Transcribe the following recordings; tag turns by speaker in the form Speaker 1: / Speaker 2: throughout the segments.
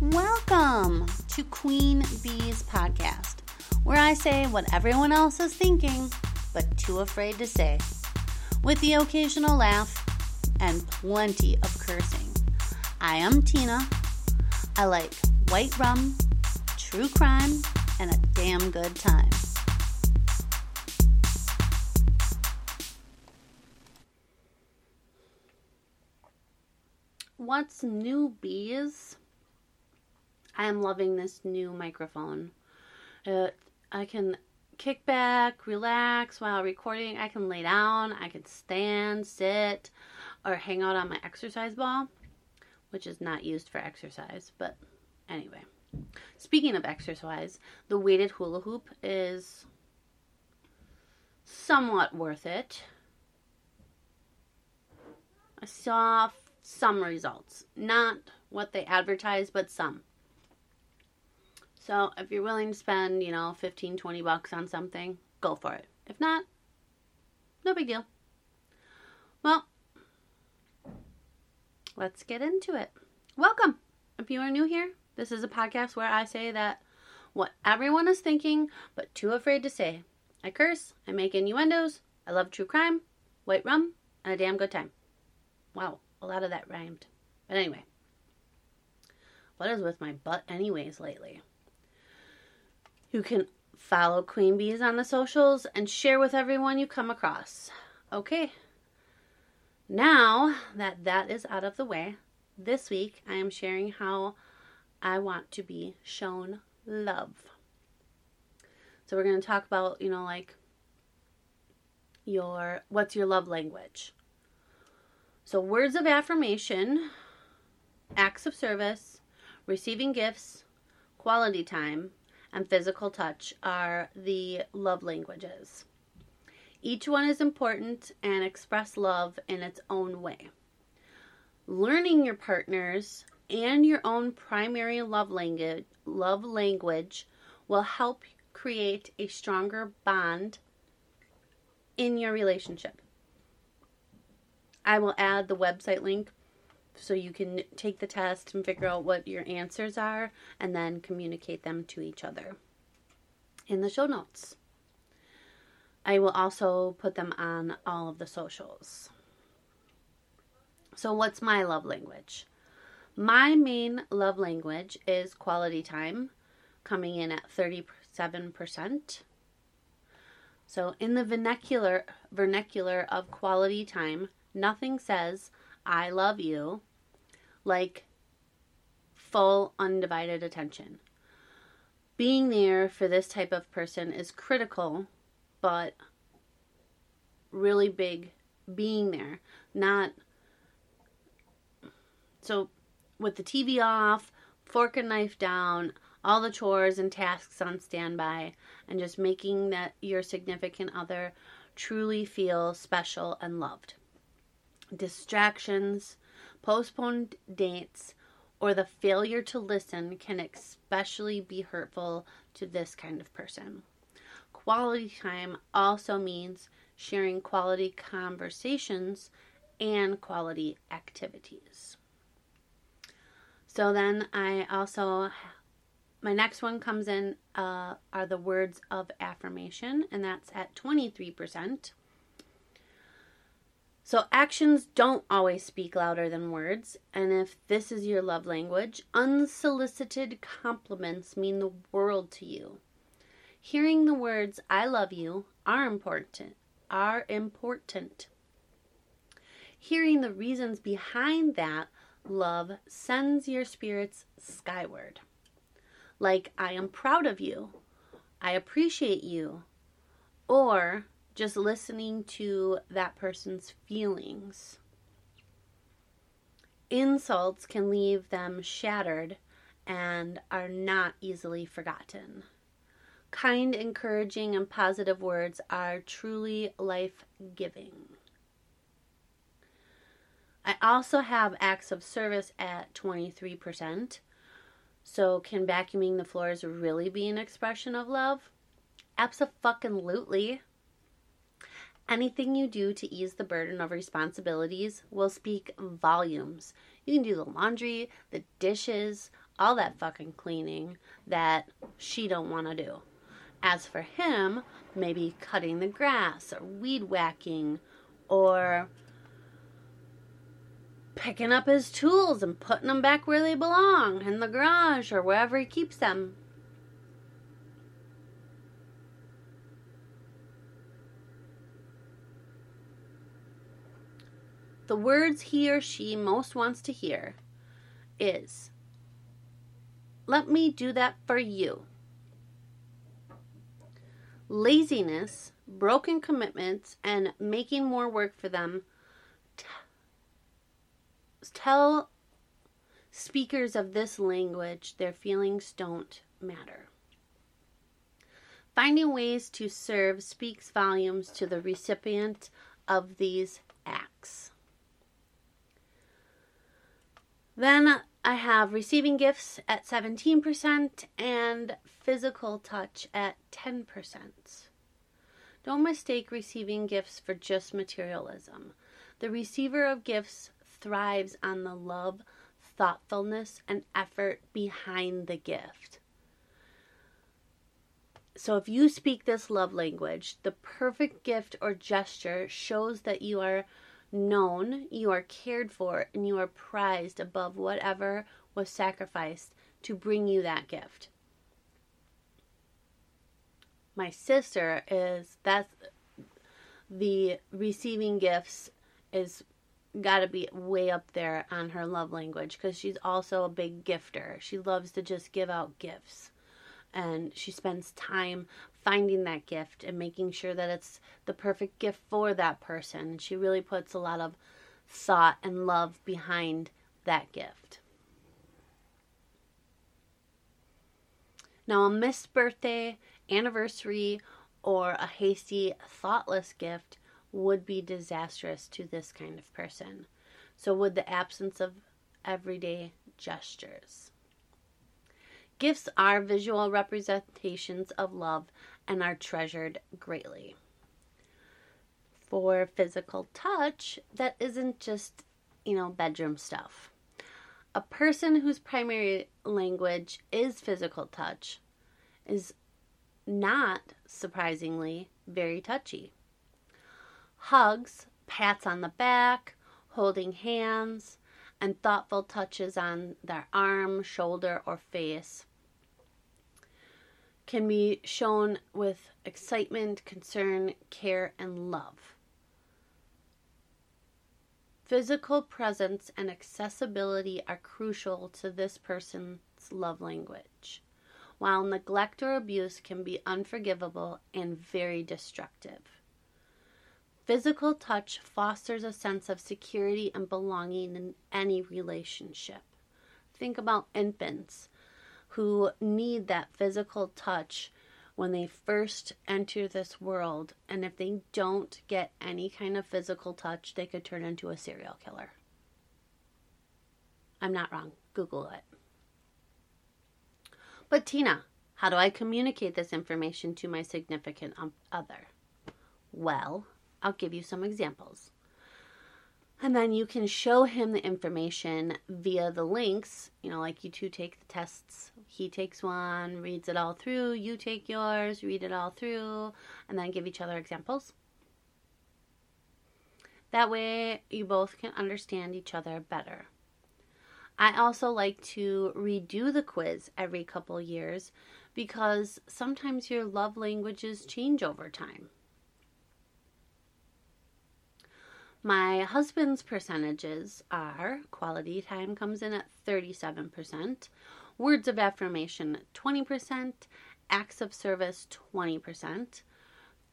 Speaker 1: Welcome to Queen Bee's podcast, where I say what everyone else is thinking, but too afraid to say, with the occasional laugh and plenty of cursing. I am Tina. I like white rum, true crime, and a damn good time. What's new, bees? I am loving this new microphone. Uh, I can kick back, relax while recording. I can lay down, I can stand, sit, or hang out on my exercise ball, which is not used for exercise, but anyway. Speaking of exercise, the weighted hula hoop is somewhat worth it. I saw some results. Not what they advertise, but some. So if you're willing to spend, you know, 15, 20 bucks on something, go for it. If not, no big deal. Well, let's get into it. Welcome. If you are new here, this is a podcast where I say that what everyone is thinking, but too afraid to say. I curse, I make innuendos, I love true crime, white rum, and a damn good time. Wow, a lot of that rhymed. But anyway, what is with my butt, anyways, lately? You can follow Queen Bees on the socials and share with everyone you come across. Okay. Now that that is out of the way, this week I am sharing how I want to be shown love. So we're going to talk about, you know, like your what's your love language? So words of affirmation, acts of service, receiving gifts, quality time, and physical touch are the love languages. Each one is important and express love in its own way. Learning your partners and your own primary love language, love language will help create a stronger bond in your relationship. I will add the website link so you can take the test and figure out what your answers are and then communicate them to each other in the show notes. I will also put them on all of the socials. So, what's my love language? My main love language is quality time, coming in at 37%. So, in the vernacular vernacular of quality time, nothing says I love you like full undivided attention. Being there for this type of person is critical, but really big being there, not so with the TV off, fork and knife down, all the chores and tasks on standby, and just making that your significant other truly feel special and loved. Distractions, postponed dates, or the failure to listen can especially be hurtful to this kind of person. Quality time also means sharing quality conversations and quality activities. So then I also, my next one comes in uh, are the words of affirmation, and that's at 23%. So actions don't always speak louder than words, and if this is your love language, unsolicited compliments mean the world to you. Hearing the words I love you are important. Are important. Hearing the reasons behind that love sends your spirits skyward. Like, I am proud of you, I appreciate you, or just listening to that person's feelings. Insults can leave them shattered and are not easily forgotten. Kind, encouraging, and positive words are truly life giving. I also have acts of service at 23%. So, can vacuuming the floors really be an expression of love? Absolutely. Anything you do to ease the burden of responsibilities will speak volumes. You can do the laundry, the dishes, all that fucking cleaning that she don't want to do. As for him, maybe cutting the grass or weed whacking or picking up his tools and putting them back where they belong in the garage or wherever he keeps them. The words he or she most wants to hear is, Let me do that for you. Laziness, broken commitments, and making more work for them t- tell speakers of this language their feelings don't matter. Finding ways to serve speaks volumes to the recipient of these acts. Then I have receiving gifts at 17% and physical touch at 10%. Don't mistake receiving gifts for just materialism. The receiver of gifts thrives on the love, thoughtfulness, and effort behind the gift. So, if you speak this love language, the perfect gift or gesture shows that you are known, you are cared for, and you are prized above whatever was sacrificed to bring you that gift. My sister is that's the receiving gifts is got to be way up there on her love language because she's also a big gifter. She loves to just give out gifts and she spends time finding that gift and making sure that it's the perfect gift for that person. She really puts a lot of thought and love behind that gift. Now, a missed birthday, anniversary, or a hasty, thoughtless gift would be disastrous to this kind of person. So would the absence of everyday gestures. Gifts are visual representations of love and are treasured greatly. For physical touch, that isn't just, you know, bedroom stuff. A person whose primary language is physical touch is not, surprisingly, very touchy. Hugs, pats on the back, holding hands, and thoughtful touches on their arm, shoulder, or face can be shown with excitement, concern, care, and love. Physical presence and accessibility are crucial to this person's love language, while neglect or abuse can be unforgivable and very destructive. Physical touch fosters a sense of security and belonging in any relationship. Think about infants who need that physical touch when they first enter this world. And if they don't get any kind of physical touch, they could turn into a serial killer. I'm not wrong. Google it. But Tina, how do I communicate this information to my significant other? Well, I'll give you some examples. And then you can show him the information via the links, you know, like you two take the tests. He takes one, reads it all through, you take yours, read it all through, and then give each other examples. That way, you both can understand each other better. I also like to redo the quiz every couple years because sometimes your love languages change over time. My husband's percentages are quality time comes in at 37%, words of affirmation 20%, acts of service 20%,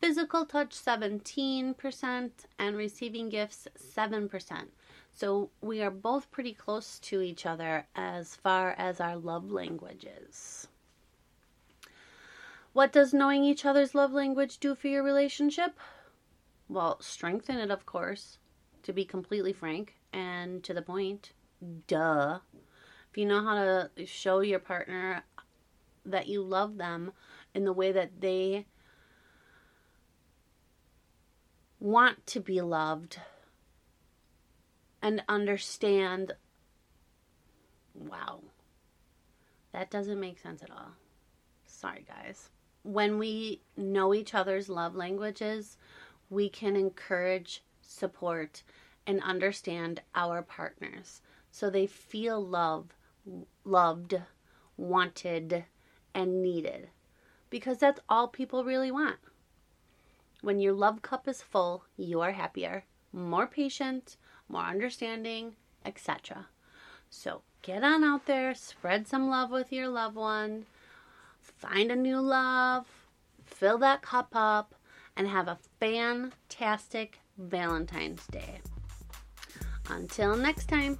Speaker 1: physical touch 17%, and receiving gifts 7%. So we are both pretty close to each other as far as our love languages. What does knowing each other's love language do for your relationship? Well, strengthen it, of course to be completely frank and to the point. Duh. If you know how to show your partner that you love them in the way that they want to be loved and understand wow That doesn't make sense at all. Sorry, guys. When we know each other's love languages, we can encourage, support, and understand our partners so they feel love, loved, wanted, and needed. Because that's all people really want. When your love cup is full, you are happier, more patient, more understanding, etc. So get on out there, spread some love with your loved one, find a new love, fill that cup up, and have a fantastic Valentine's Day. Until next time.